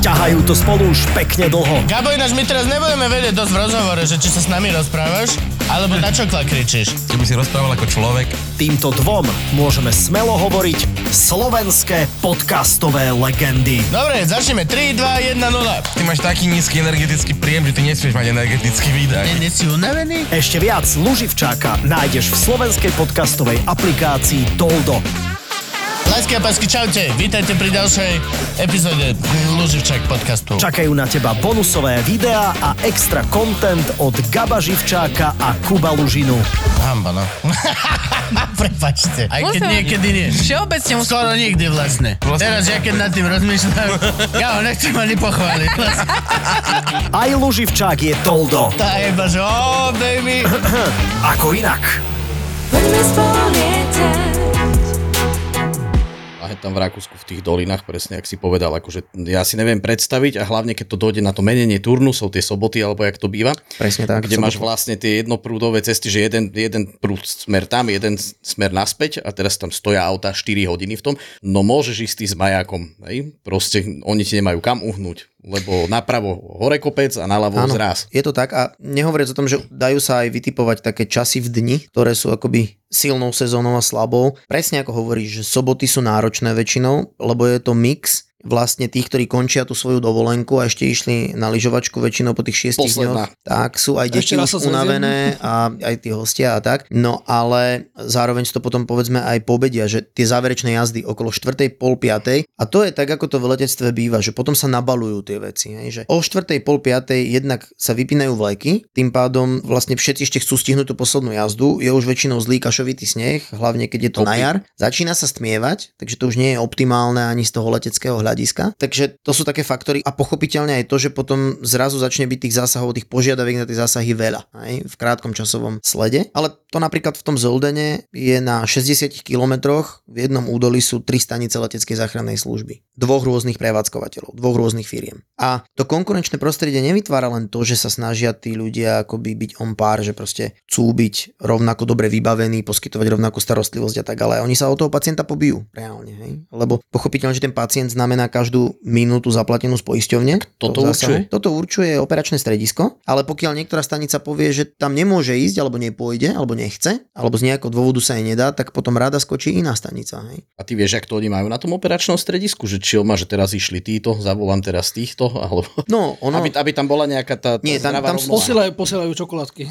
Speaker 5: Ťahajú to spolu už pekne dlho.
Speaker 6: Gabo, ináč my teraz nebudeme vedieť dosť v rozhovore, že či sa s nami rozprávaš, alebo na čo kričíš.
Speaker 7: Keby si rozprával ako človek.
Speaker 5: Týmto dvom môžeme smelo hovoriť slovenské podcastové legendy.
Speaker 6: Dobre, začneme. 3, 2, 1, 0.
Speaker 7: Ty máš taký nízky energetický príjem, že ty nesmieš mať energetický výdaj.
Speaker 6: Nie, nie si unavený?
Speaker 5: Ešte viac Luživčáka nájdeš v slovenskej podcastovej aplikácii Toldo.
Speaker 6: A pásky, čaute. Vítajte pri ďalšej epizóde Luživčák podcastu.
Speaker 5: Čakajú na teba bonusové videá a extra content od Gaba Živčáka a Kuba Lužinu.
Speaker 6: Hamba, no. Prepačte. Aj keď musím, niekedy nie.
Speaker 8: Všeobecne musím.
Speaker 6: Skoro nikdy vlastne. vlastne. Teraz, ja keď nad tým rozmýšľam, ja ho nechcem ani pochváliť. Vlastne.
Speaker 5: Aj Luživčák je Toldo.
Speaker 6: Tá je iba, že oh, baby.
Speaker 5: Ako inak. Poďme
Speaker 4: tam v Rakúsku v tých dolinách, presne ak si povedal, akože ja si neviem predstaviť a hlavne keď to dojde na to menenie turnusov, tie soboty alebo jak to býva.
Speaker 2: Presne tak.
Speaker 4: Kde máš vlastne tie jednoprúdové cesty, že jeden, jeden prúd smer tam, jeden smer naspäť a teraz tam stoja auta 4 hodiny v tom. No môžeš ísť s majákom, hej? proste oni ti nemajú kam uhnúť lebo napravo hore kopec a naľavo Áno, zraz.
Speaker 2: Je to tak a nehovoriac o tom, že dajú sa aj vytipovať také časy v dni, ktoré sú akoby silnou sezónou a slabou. Presne ako hovoríš, že soboty sú náročné väčšinou, lebo je to mix vlastne tých, ktorí končia tú svoju dovolenku a ešte išli na lyžovačku väčšinou po tých šiestich
Speaker 4: Posledná.
Speaker 2: dňoch, tak sú aj deti už unavené a aj tí hostia a tak. No ale zároveň si to potom povedzme aj pobedia, že tie záverečné jazdy okolo 4. pol 5. a to je tak, ako to v letectve býva, že potom sa nabalujú tie veci. Hej, že o 4. pol 5. jednak sa vypínajú vleky, tým pádom vlastne všetci ešte chcú stihnúť tú poslednú jazdu, je už väčšinou zlý kašovitý sneh, hlavne keď je to na jar. Začína sa stmievať, takže to už nie je optimálne ani z toho leteckého hľadiska. Takže to sú také faktory a pochopiteľne aj to, že potom zrazu začne byť tých zásahov, tých požiadaviek na tie zásahy veľa aj, v krátkom časovom slede. Ale to napríklad v tom Zoldene je na 60 kilometroch, v jednom údolí sú tri stanice leteckej záchrannej služby. Dvoch rôznych prevádzkovateľov, dvoch rôznych firiem. A to konkurenčné prostredie nevytvára len to, že sa snažia tí ľudia akoby byť on pár, že proste chcú byť rovnako dobre vybavení, poskytovať rovnakú starostlivosť a tak, ale oni sa o toho pacienta pobijú reálne. Hej? Lebo pochopiteľne, že ten pacient znamená každú minútu zaplatenú z poisťovne.
Speaker 4: Toto určuje?
Speaker 2: Toto určuje operačné stredisko, ale pokiaľ niektorá stanica povie, že tam nemôže ísť, alebo nepôjde, alebo nechce, alebo z nejakého dôvodu sa jej nedá, tak potom rada skočí iná stanica. Hej?
Speaker 4: A ty vieš, ak to oni majú na tom operačnom stredisku, že či on má, že teraz išli títo, zavolám teraz týchto, alebo...
Speaker 2: No, ono,
Speaker 4: Aby, aby tam bola nejaká tá, tá
Speaker 2: Nie, tam- tam
Speaker 4: rovnováha.
Speaker 3: Posielajú, posielajú čokoládky.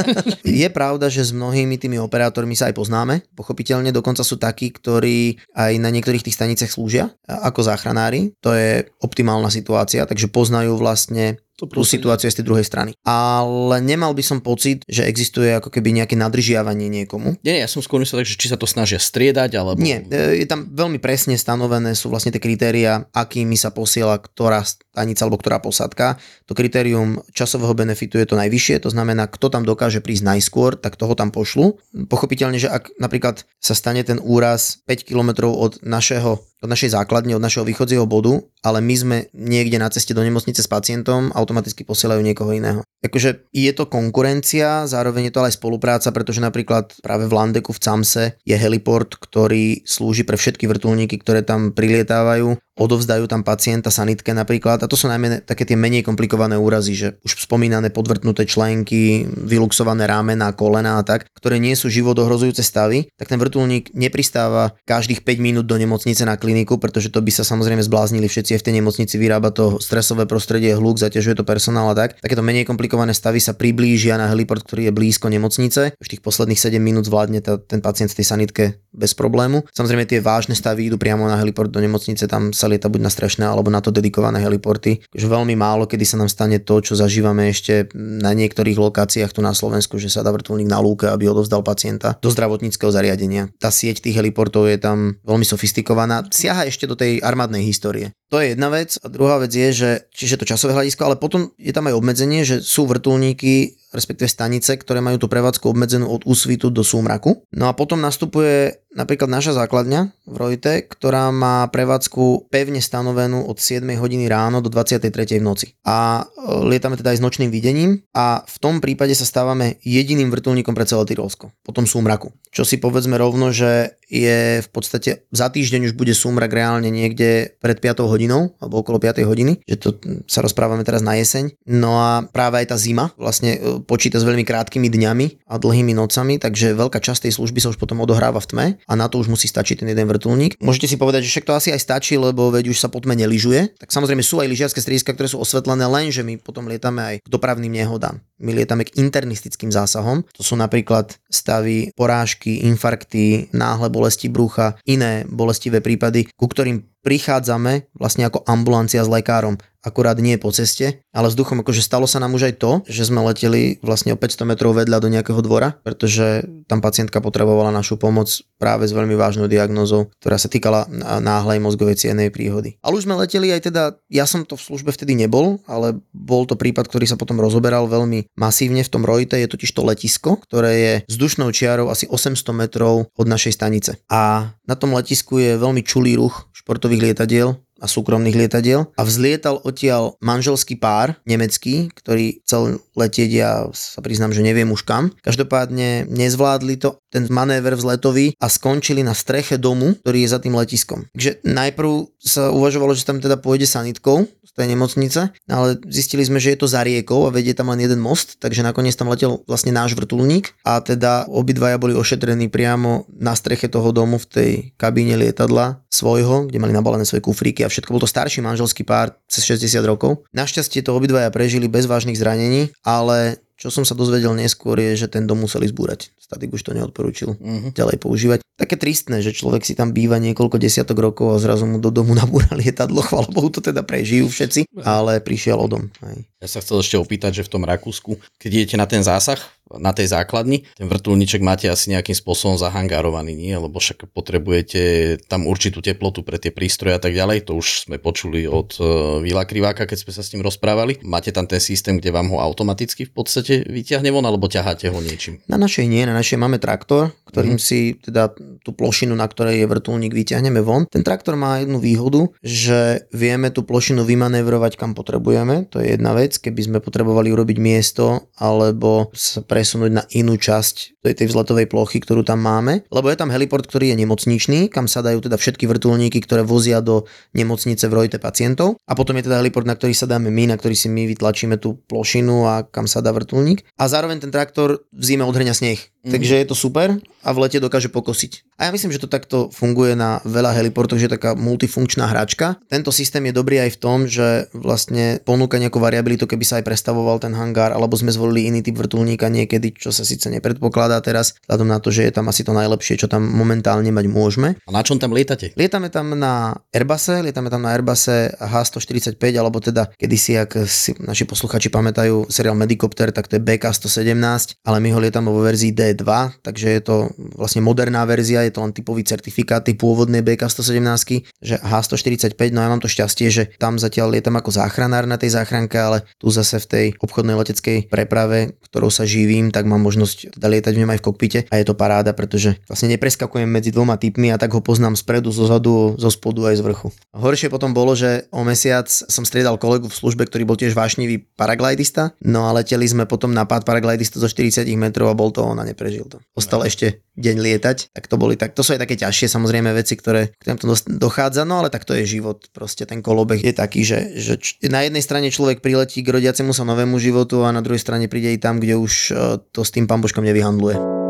Speaker 2: je pravda, že s mnohými tými operátormi sa aj poznáme. Pochopiteľne dokonca sú takí, ktorí aj na niektorých tých staniciach slúžia ako záchranári. To je optimálna situácia, takže poznajú vlastne tú situáciu aj z tej druhej strany. Ale nemal by som pocit, že existuje ako keby nejaké nadržiavanie niekomu.
Speaker 4: Nie, ja som skôr myslel tak, že či sa to snažia striedať, alebo...
Speaker 2: Nie, e, je tam veľmi presne stanovené, sú vlastne tie kritéria, akými sa posiela ktorá stanica alebo ktorá posádka. To kritérium časového benefitu je to najvyššie, to znamená, kto tam dokáže prísť najskôr, tak toho tam pošlu. Pochopiteľne, že ak napríklad sa stane ten úraz 5 km od našeho od našej základne, od našeho východzieho bodu, ale my sme niekde na ceste do nemocnice s pacientom, automaticky posielajú niekoho iného. Akože je to konkurencia, zároveň je to ale aj spolupráca, pretože napríklad práve v Landeku v Camse je heliport, ktorý slúži pre všetky vrtulníky, ktoré tam prilietávajú, odovzdajú tam pacienta sanitke napríklad a to sú najmä také tie menej komplikované úrazy, že už spomínané podvrtnuté členky, vyluxované rámena, kolena a tak, ktoré nie sú životohrozujúce stavy, tak ten vrtulník nepristáva každých 5 minút do nemocnice na kliniku, pretože to by sa samozrejme zbláznili všetci v tej nemocnici, vyrába to stresové prostredie, hluk, zaťažuje to personál a tak. Takéto menej komplikované stavy sa priblížia na heliport, ktorý je blízko nemocnice. V tých posledných 7 minút zvládne tá, ten pacient v tej sanitke bez problému. Samozrejme tie vážne stavy idú priamo na heliport do nemocnice, tam sa lieta buď na strešné alebo na to dedikované heliporty. Že veľmi málo kedy sa nám stane to, čo zažívame ešte na niektorých lokáciách tu na Slovensku, že sa dá vrtulník na lúke, aby odovzdal pacienta do zdravotníckého zariadenia. Tá sieť tých heliportov je tam veľmi sofistikovaná, siaha ešte do tej armádnej histórie. To je jedna vec a druhá vec je, že čiže to časové hľadisko, ale potom je tam aj obmedzenie, že sú vrtulníky respektíve stanice, ktoré majú tú prevádzku obmedzenú od úsvitu do súmraku. No a potom nastupuje napríklad naša základňa v Rojte, ktorá má prevádzku pevne stanovenú od 7 hodiny ráno do 23. v noci. A e, lietame teda aj s nočným videním a v tom prípade sa stávame jediným vrtulníkom pre celé Tyrolsko, potom súmraku. Čo si povedzme rovno, že je v podstate za týždeň už bude súmrak reálne niekde pred 5 hodinou alebo okolo 5 hodiny, že to hm, sa rozprávame teraz na jeseň. No a práve aj tá zima vlastne e, počíta s veľmi krátkými dňami a dlhými nocami, takže veľká časť tej služby sa už potom odohráva v tme a na to už musí stačiť ten jeden vrtulník. Môžete si povedať, že však to asi aj stačí, lebo veď už sa po tme neližuje. Tak samozrejme sú aj lyžiarske strediska, ktoré sú osvetlené len, že my potom lietame aj k dopravným nehodám. My lietame k internistickým zásahom. To sú napríklad stavy porážky, infarkty, náhle bolesti brucha, iné bolestivé prípady, ku ktorým prichádzame vlastne ako ambulancia s lekárom, akurát nie po ceste, ale vzduchom akože stalo sa nám už aj to, že sme leteli vlastne o 500 metrov vedľa do nejakého dvora, pretože tam pacientka potrebovala našu pomoc práve s veľmi vážnou diagnózou, ktorá sa týkala náhlej mozgovej cienej príhody. Ale už sme leteli aj teda, ja som to v službe vtedy nebol, ale bol to prípad, ktorý sa potom rozoberal veľmi masívne v tom Rojte, je totiž to letisko, ktoré je vzdušnou čiarou asi 800 metrov od našej stanice. A na tom letisku je veľmi čulý ruch športových lietadiel a súkromných lietadiel a vzlietal odtiaľ manželský pár nemecký, ktorý chcel letieť, ja sa priznám, že neviem už kam. Každopádne nezvládli to, ten manéver vzletový a skončili na streche domu, ktorý je za tým letiskom. Takže najprv sa uvažovalo, že tam teda pôjde sanitkou z tej nemocnice, ale zistili sme, že je to za riekou a vedie tam len jeden most, takže nakoniec tam letel vlastne náš vrtulník a teda obidvaja boli ošetrení priamo na streche toho domu v tej kabíne lietadla svojho, kde mali nabalené svoje kufríky a všetko. Bol to starší manželský pár cez 60 rokov. Našťastie to obidvaja prežili bez vážnych zranení, ale čo som sa dozvedel neskôr je, že ten dom museli zbúrať. Statik už to neodporúčil uh-huh. ďalej používať. Také tristné, že človek si tam býva niekoľko desiatok rokov a zrazu mu do domu nabúra lietadlo, chvála Bohu to teda prežijú všetci, ale prišiel o dom. Hej.
Speaker 4: Ja sa chcel ešte opýtať, že v tom Rakúsku, keď idete na ten zásah, na tej základni, ten vrtulníček máte asi nejakým spôsobom zahangárovaný, nie? Lebo však potrebujete tam určitú teplotu pre tie prístroje a tak ďalej. To už sme počuli od uh, Vila Kriváka, keď sme sa s ním rozprávali. Máte tam ten systém, kde vám ho automaticky v podstate vyťahne von, alebo ťaháte ho niečím?
Speaker 2: Na našej nie, na našej máme traktor, ktorým mm. si teda tú plošinu, na ktorej je vrtulník, vyťahneme von. Ten traktor má jednu výhodu, že vieme tú plošinu vymanévrovať kam potrebujeme. To je jedna vec, keby sme potrebovali urobiť miesto alebo sa presunúť na inú časť tej, tej vzletovej plochy, ktorú tam máme, lebo je tam heliport, ktorý je nemocničný, kam sa dajú teda všetky vrtulníky, ktoré vozia do nemocnice v rojte pacientov. A potom je teda heliport, na ktorý sa dáme my, na ktorý si my vytlačíme tú plošinu a kam sa dá vrtulník. A zároveň ten traktor v zime odhrňa sneh. Mm-hmm. Takže je to super a v lete dokáže pokosiť. A ja myslím, že to takto funguje na veľa heliportov, že je taká multifunkčná hračka. Tento systém je dobrý aj v tom, že vlastne ponúka nejakú variabilitu, keby sa aj prestavoval ten hangár, alebo sme zvolili iný typ vrtulníka niekedy, čo sa síce nepredpokladá teraz, vzhľadom na to, že je tam asi to najlepšie, čo tam momentálne mať môžeme.
Speaker 4: A na čom tam lietate?
Speaker 2: Lietame tam na Airbusse, lietame tam na Airbuse H145, alebo teda kedysi, ak si naši posluchači pamätajú seriál Medicopter, tak to je BK117, ale my ho lietame vo verzii D 2 takže je to vlastne moderná verzia, je to len typový certifikát pôvodnej BK117, že H145, no ja mám to šťastie, že tam zatiaľ lietam ako záchranár na tej záchranke, ale tu zase v tej obchodnej leteckej preprave, ktorou sa živím, tak mám možnosť teda lietať v ňom aj v kokpite a je to paráda, pretože vlastne nepreskakujem medzi dvoma typmi a tak ho poznám spredu, zo zadu, zo spodu aj z vrchu. Horšie potom bolo, že o mesiac som striedal kolegu v službe, ktorý bol tiež vášnivý paraglidista, no a leteli sme potom na pád paraglidista zo 40 metrov a bol to on a neprežil to. Ostal ešte deň lietať, tak to boli tak, to sú aj také ťažšie samozrejme veci, ktoré k tomu dochádza, no ale tak to je život, proste ten kolobeh je taký, že, že na jednej strane človek priletí k rodiacemu sa novému životu a na druhej strane príde i tam, kde už e, to s tým pamboškom nevyhandluje.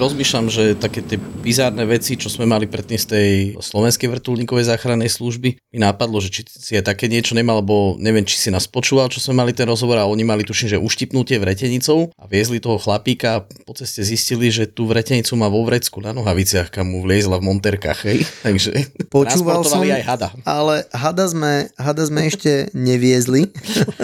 Speaker 4: Rozmýšľam, že také tie bizárne veci, čo sme mali predtým z tej slovenskej vrtulníkovej záchrannej služby, mi napadlo, že či si aj také niečo nemal, lebo neviem, či si nás počúval, čo sme mali ten rozhovor a oni mali tuším, že uštipnutie vretenicou a viezli toho chlapíka a po ceste zistili, že tú vretenicu má vo vrecku na nohaviciach, kam mu vliezla v monterkách, hej? Takže
Speaker 2: Počúval som,
Speaker 4: aj hada.
Speaker 2: Ale hada sme, hada sme ešte neviezli.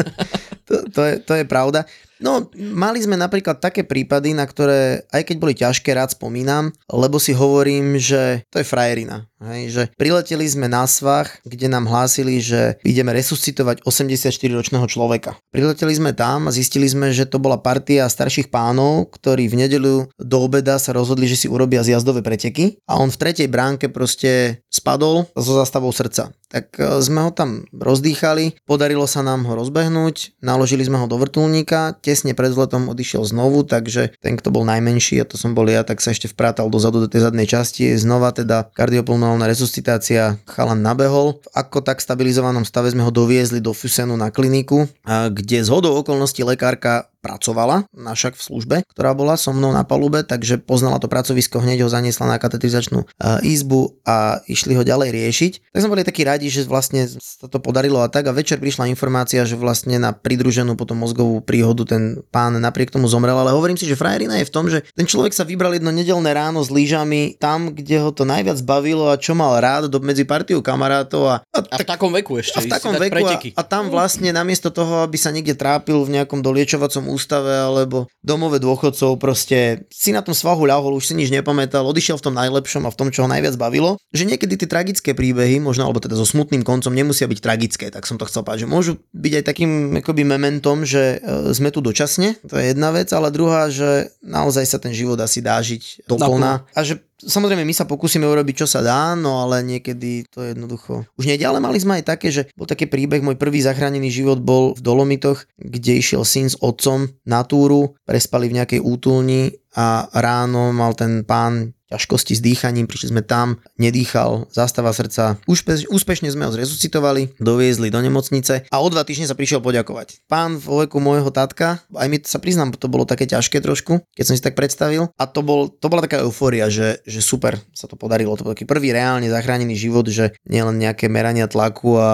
Speaker 2: to, to, je, to je pravda. No, mali sme napríklad také prípady, na ktoré, aj keď boli ťažké, rád spomínam, lebo si hovorím, že to je frajerina. Hej, že prileteli sme na svach, kde nám hlásili, že ideme resuscitovať 84-ročného človeka. Prileteli sme tam a zistili sme, že to bola partia starších pánov, ktorí v nedelu do obeda sa rozhodli, že si urobia zjazdové preteky a on v tretej bránke proste spadol so zastavou srdca. Tak e, sme ho tam rozdýchali, podarilo sa nám ho rozbehnúť, naložili sme ho do vrtulníka, tesne pred vzletom odišiel znovu, takže ten, kto bol najmenší, a to som bol ja, tak sa ešte vprátal dozadu do tej zadnej časti, znova teda kardiopulmonálna pulmonálna resuscitácia, chalan nabehol. V ako tak stabilizovanom stave sme ho doviezli do Fusenu na kliniku, kde z hodou okolností lekárka pracovala, našak v službe, ktorá bola so mnou na palube, takže poznala to pracovisko, hneď ho zaniesla na katetrizačnú izbu a išli ho ďalej riešiť. Tak sme boli takí radi, že vlastne sa to podarilo a tak a večer prišla informácia, že vlastne na pridruženú potom mozgovú príhodu ten pán napriek tomu zomrel, ale hovorím si, že frajerina je v tom, že ten človek sa vybral jedno nedelné ráno s lyžami tam, kde ho to najviac bavilo a čo mal rád do medzi partiu kamarátov a,
Speaker 4: a, a v takom veku ešte.
Speaker 2: A v takom veku a, a tam vlastne namiesto toho, aby sa niekde trápil v nejakom doliečovacom ústave alebo domove dôchodcov, proste si na tom svahu ľahol, už si nič nepamätal, odišiel v tom najlepšom a v tom, čo ho najviac bavilo. Že niekedy tie tragické príbehy, možno alebo teda so smutným koncom, nemusia byť tragické, tak som to chcel povedať, že môžu byť aj takým akoby mementom, že e, sme tu dočasne, to je jedna vec, ale druhá, že naozaj sa ten život asi dá žiť doplná a že Samozrejme, my sa pokúsime urobiť, čo sa dá, no ale niekedy to je jednoducho už nejde. Mali sme aj také, že bol taký príbeh, môj prvý zachránený život bol v Dolomitoch, kde išiel syn s otcom na túru, prespali v nejakej útulni a ráno mal ten pán ťažkosti s dýchaním, prišli sme tam, nedýchal, zástava srdca, Úspe, úspešne sme ho zresuscitovali, doviezli do nemocnice a o dva týždne sa prišiel poďakovať. Pán vo veku môjho tátka, aj mi sa priznám, to bolo také ťažké trošku, keď som si tak predstavil a to, bol, to bola taká eufória, že, že super sa to podarilo. To bol taký prvý reálne zachránený život, že nielen nejaké merania tlaku a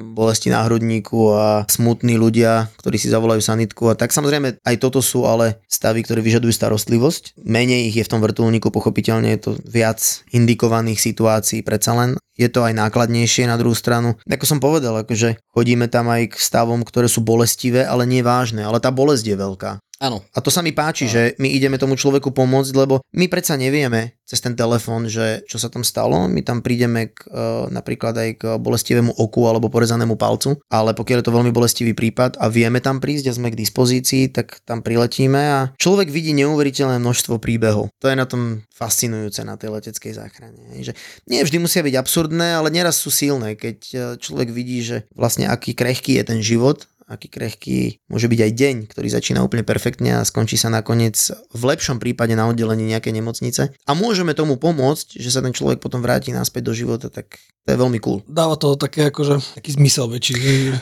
Speaker 2: bolesti na hrudníku a smutní ľudia, ktorí si zavolajú sanitku a tak samozrejme aj toto sú ale stavy, ktoré vyžadujú starostlivosť. Menej ich je v tom vrtulníku, pochopiteľne je to viac indikovaných situácií, predsa len je to aj nákladnejšie na druhú stranu. Ako som povedal, akože chodíme tam aj k stavom, ktoré sú bolestivé, ale nie vážne, ale tá bolesť je veľká.
Speaker 4: Áno.
Speaker 2: A to sa mi páči, že my ideme tomu človeku pomôcť, lebo my predsa nevieme cez ten telefón, že čo sa tam stalo. My tam prídeme k, e, napríklad aj k bolestivému oku alebo porezanému palcu, ale pokiaľ je to veľmi bolestivý prípad a vieme tam prísť a sme k dispozícii, tak tam priletíme a človek vidí neuveriteľné množstvo príbehov. To je na tom fascinujúce na tej leteckej záchrane. Že nie vždy musia byť absurdné, ale neraz sú silné, keď e, človek vidí, že vlastne aký krehký je ten život aký krehký môže byť aj deň, ktorý začína úplne perfektne a skončí sa nakoniec v lepšom prípade na oddelení nejakej nemocnice. A môžeme tomu pomôcť, že sa ten človek potom vráti naspäť do života, tak to je veľmi cool.
Speaker 3: Dáva to také akože taký zmysel väčší.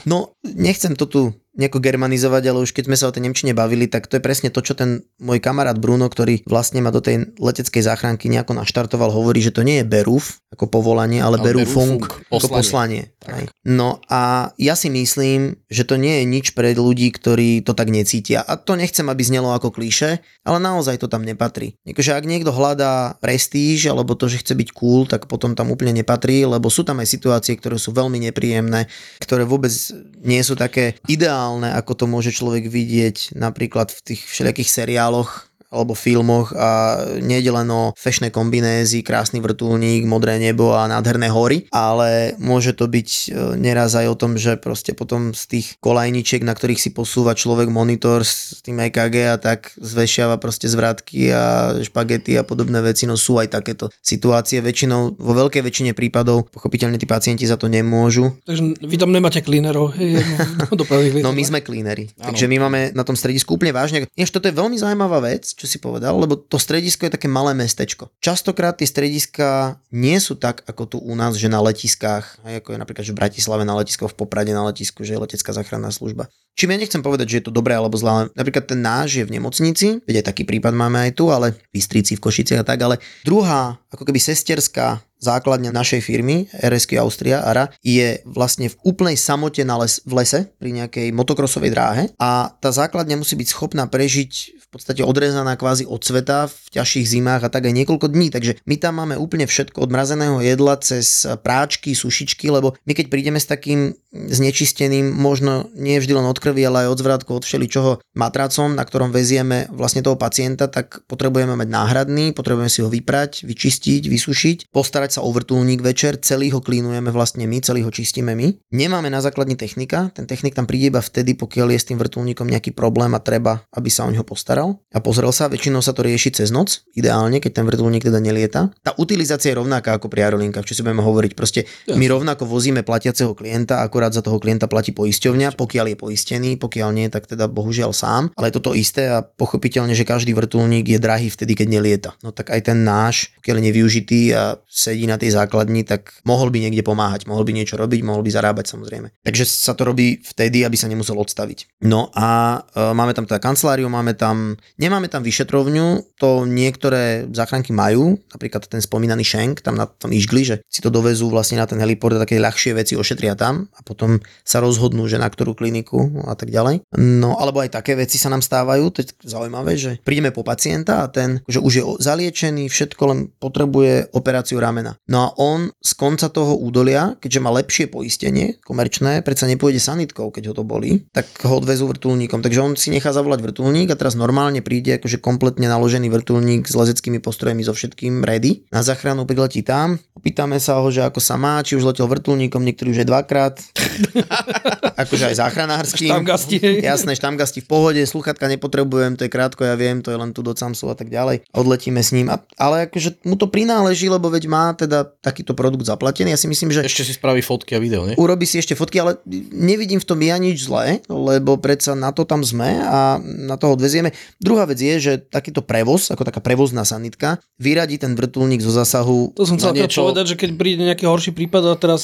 Speaker 2: No, nechcem to tu nejako germanizovať, ale už keď sme sa o tej Nemčine bavili, tak to je presne to, čo ten môj kamarát Bruno, ktorý vlastne ma do tej leteckej záchranky nejako naštartoval, hovorí, že to nie je beruf ako povolanie, ale, ale berufung ako poslanie. poslanie. No a ja si myslím, že to nie je nič pre ľudí, ktorí to tak necítia. A to nechcem, aby znelo ako klíše, ale naozaj to tam nepatrí. Akože ak niekto hľadá prestíž alebo to, že chce byť cool, tak potom tam úplne nepatrí, lebo sú tam aj situácie, ktoré sú veľmi nepríjemné, ktoré vôbec nie sú také ideálne reálne, ako to môže človek vidieť napríklad v tých všelijakých seriáloch, alebo filmoch a nejde len o fešné kombinézy, krásny vrtulník, modré nebo a nádherné hory, ale môže to byť e, neraz aj o tom, že proste potom z tých kolajničiek, na ktorých si posúva človek monitor s tým EKG a tak zvešiava proste zvratky a špagety a podobné veci, no sú aj takéto situácie. Väčšinou, vo veľkej väčšine prípadov, pochopiteľne tí pacienti za to nemôžu.
Speaker 3: Takže vy tam nemáte cleanerov, hej,
Speaker 2: No my sme cleanery, takže my máme na tom stredisku úplne vážne. Než toto je veľmi zaujímavá vec, čo si povedal, lebo to stredisko je také malé mestečko. Častokrát tie strediska nie sú tak, ako tu u nás, že na letiskách, aj ako je napríklad že v Bratislave na letisko, v Poprade na letisku, že je letecká záchranná služba. Čím ja nechcem povedať, že je to dobré alebo zlé, napríklad ten náš je v nemocnici, veď aj taký prípad máme aj tu, ale v Bystrici, v Košici a tak, ale druhá, ako keby sesterská základňa našej firmy RSQ Austria ARA je vlastne v úplnej samote na les, v lese pri nejakej motokrosovej dráhe a tá základňa musí byť schopná prežiť v podstate odrezaná kvázi od sveta v ťažších zimách a tak aj niekoľko dní. Takže my tam máme úplne všetko od mrazeného jedla cez práčky, sušičky, lebo my keď prídeme s takým znečisteným, možno nie vždy len od krvi, ale aj od zvratku, od všeličoho matracom, na ktorom vezieme vlastne toho pacienta, tak potrebujeme mať náhradný, potrebujeme si ho vyprať, vyčistiť, vysušiť, postarať sa o vrtulník večer, celý ho klínujeme vlastne my, celý ho čistíme my. Nemáme na základní technika, ten technik tam príde iba vtedy, pokiaľ je s tým vrtulníkom nejaký problém a treba, aby sa o neho postaral a pozrel sa, väčšinou sa to rieši cez noc, ideálne, keď ten vrtulník teda nelieta. Tá utilizácia je rovnaká ako pri aerolinkách, čo si budeme hovoriť. Proste my rovnako vozíme platiaceho klienta, akurát za toho klienta platí poisťovňa, pokiaľ je poistený, pokiaľ nie, tak teda bohužiaľ sám. Ale toto isté a pochopiteľne, že každý vrtulník je drahý vtedy, keď nelieta. No tak aj ten náš, pokiaľ je nevyužitý a sedí na tej základni, tak mohol by niekde pomáhať, mohol by niečo robiť, mohol by zarábať samozrejme. Takže sa to robí vtedy, aby sa nemusel odstaviť. No a e, máme tam teda kanceláriu, máme tam nemáme tam vyšetrovňu, to niektoré záchranky majú, napríklad ten spomínaný Schenk, tam na tom išgli, že si to dovezú vlastne na ten heliport a také ľahšie veci ošetria tam a potom sa rozhodnú, že na ktorú kliniku a tak ďalej. No alebo aj také veci sa nám stávajú, to je zaujímavé, že prídeme po pacienta a ten, že už je zaliečený, všetko len potrebuje operáciu ramena. No a on z konca toho údolia, keďže má lepšie poistenie komerčné, predsa nepôjde sanitkou, keď ho to bolí, tak ho odvezú vrtulníkom. Takže on si nechá zavolať vrtulník a teraz normálne príde akože kompletne naložený vrtulník s lezeckými postrojmi so všetkým ready. Na záchranu priletí tam, opýtame sa ho, že ako sa má, či už letel vrtulníkom, niektorý už je dvakrát. akože aj záchranárským.
Speaker 3: Štamgasti.
Speaker 2: Jasné, štamgasti v pohode, sluchatka nepotrebujem, to je krátko, ja viem, to je len tu do Samsu a tak ďalej. Odletíme s ním. A, ale akože mu to prináleží, lebo veď má teda takýto produkt zaplatený. Ja si myslím, že
Speaker 4: Ešte si spraví fotky a video, nie?
Speaker 2: urobí si ešte fotky, ale nevidím v tom ja nič zlé, lebo predsa na to tam sme a na toho odvezieme. Druhá vec je, že takýto prevoz, ako taká prevozná sanitka, vyradí ten vrtulník zo zásahu.
Speaker 3: To som chcel
Speaker 4: niečo-
Speaker 3: povedať, že keď príde nejaký horší prípad a teraz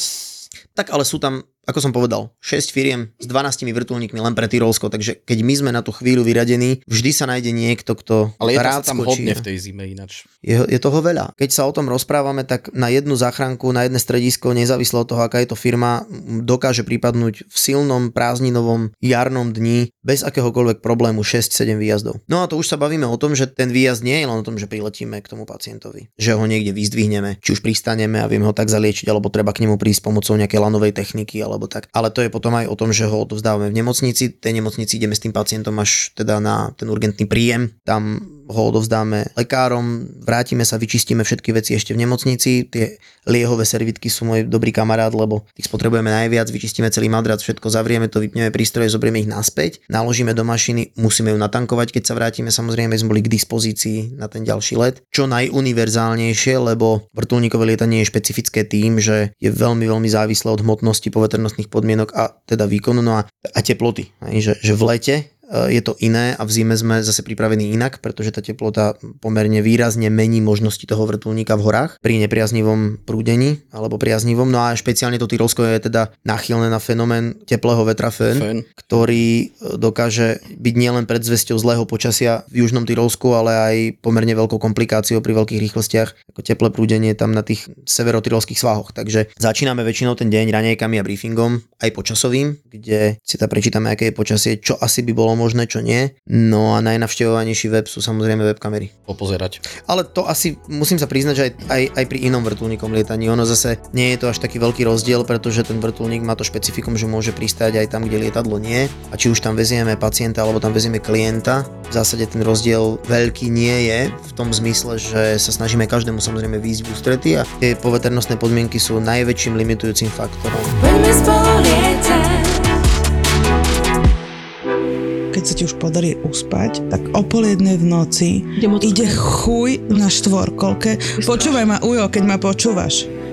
Speaker 2: Tak ale sú tam, ako som povedal, 6 firiem s 12 vrtulníkmi len pre Tyrolsko, takže keď my sme na tú chvíľu vyradení, vždy sa nájde niekto, kto
Speaker 4: Ale je
Speaker 2: rád
Speaker 4: to tam
Speaker 2: skočí.
Speaker 4: hodne v tej zime ináč.
Speaker 2: Je, je toho veľa. Keď sa o tom rozprávame, tak na jednu záchranku, na jedné stredisko, nezávisle od toho, aká je to firma, dokáže pripadnúť v silnom prázdninovom jarnom dni bez akéhokoľvek problému 6-7 výjazdov. No a to už sa bavíme o tom, že ten výjazd nie je len o tom, že priletíme k tomu pacientovi, že ho niekde vyzdvihneme, či už pristaneme a vieme ho tak zaliečiť, alebo treba k nemu prísť pomocou nejakej lanovej techniky alebo tak. Ale to je potom aj o tom, že ho odovzdávame v nemocnici, tej nemocnici ideme s tým pacientom až teda na ten urgentný príjem, tam ho odovzdáme lekárom, vrátime sa, vyčistíme všetky veci ešte v nemocnici, tie liehové servitky sú môj dobrý kamarát, lebo tých spotrebujeme najviac, vyčistíme celý madrac, všetko zavrieme to, vypneme prístroje, zoberieme ich naspäť, naložíme do mašiny, musíme ju natankovať, keď sa vrátime, samozrejme sme boli k dispozícii na ten ďalší let. Čo najuniverzálnejšie, lebo vrtulníkové lietanie je špecifické tým, že je veľmi, veľmi závislé od hmotnosti, poveternostných podmienok a teda výkonu no a, a teploty. Že, že v lete je to iné a v zime sme zase pripravení inak, pretože tá teplota pomerne výrazne mení možnosti toho vrtulníka v horách pri nepriaznivom prúdení alebo priaznivom. No a špeciálne to Tyrolsko je teda nachylné na fenomén teplého vetra fén,
Speaker 4: Fén.
Speaker 2: ktorý e, dokáže byť nielen predzvesťou zlého počasia v južnom Tyrolsku, ale aj pomerne veľkou komplikáciou pri veľkých rýchlostiach, ako teplé prúdenie tam na tých severotyrolských svahoch. Takže začíname väčšinou ten deň ranejkami a briefingom, aj počasovým, kde si tam prečítame, aké je počasie, čo asi by bolo možné, čo nie. No a najnavštevovanejší web sú samozrejme webkamery.
Speaker 4: Popozerať.
Speaker 2: Ale to asi musím sa priznať, že aj, aj, aj pri inom vrtulníkom lietaní, ono zase nie je to až taký veľký rozdiel, pretože ten vrtulník má to špecifikum, že môže pristáť aj tam, kde lietadlo nie. A či už tam vezieme pacienta alebo tam vezieme klienta, v zásade ten rozdiel veľký nie je v tom zmysle, že sa snažíme každému samozrejme výjsť v ústrety a tie poveternostné podmienky sú najväčším limitujúcim faktorom.
Speaker 8: Poďme spolu lietať.
Speaker 9: Sa ti už podarí uspať, tak o pol jednej v noci
Speaker 10: Ide
Speaker 9: chuj na štvorkolke. Počúvaj ma, Ujo, keď ma počúvaš.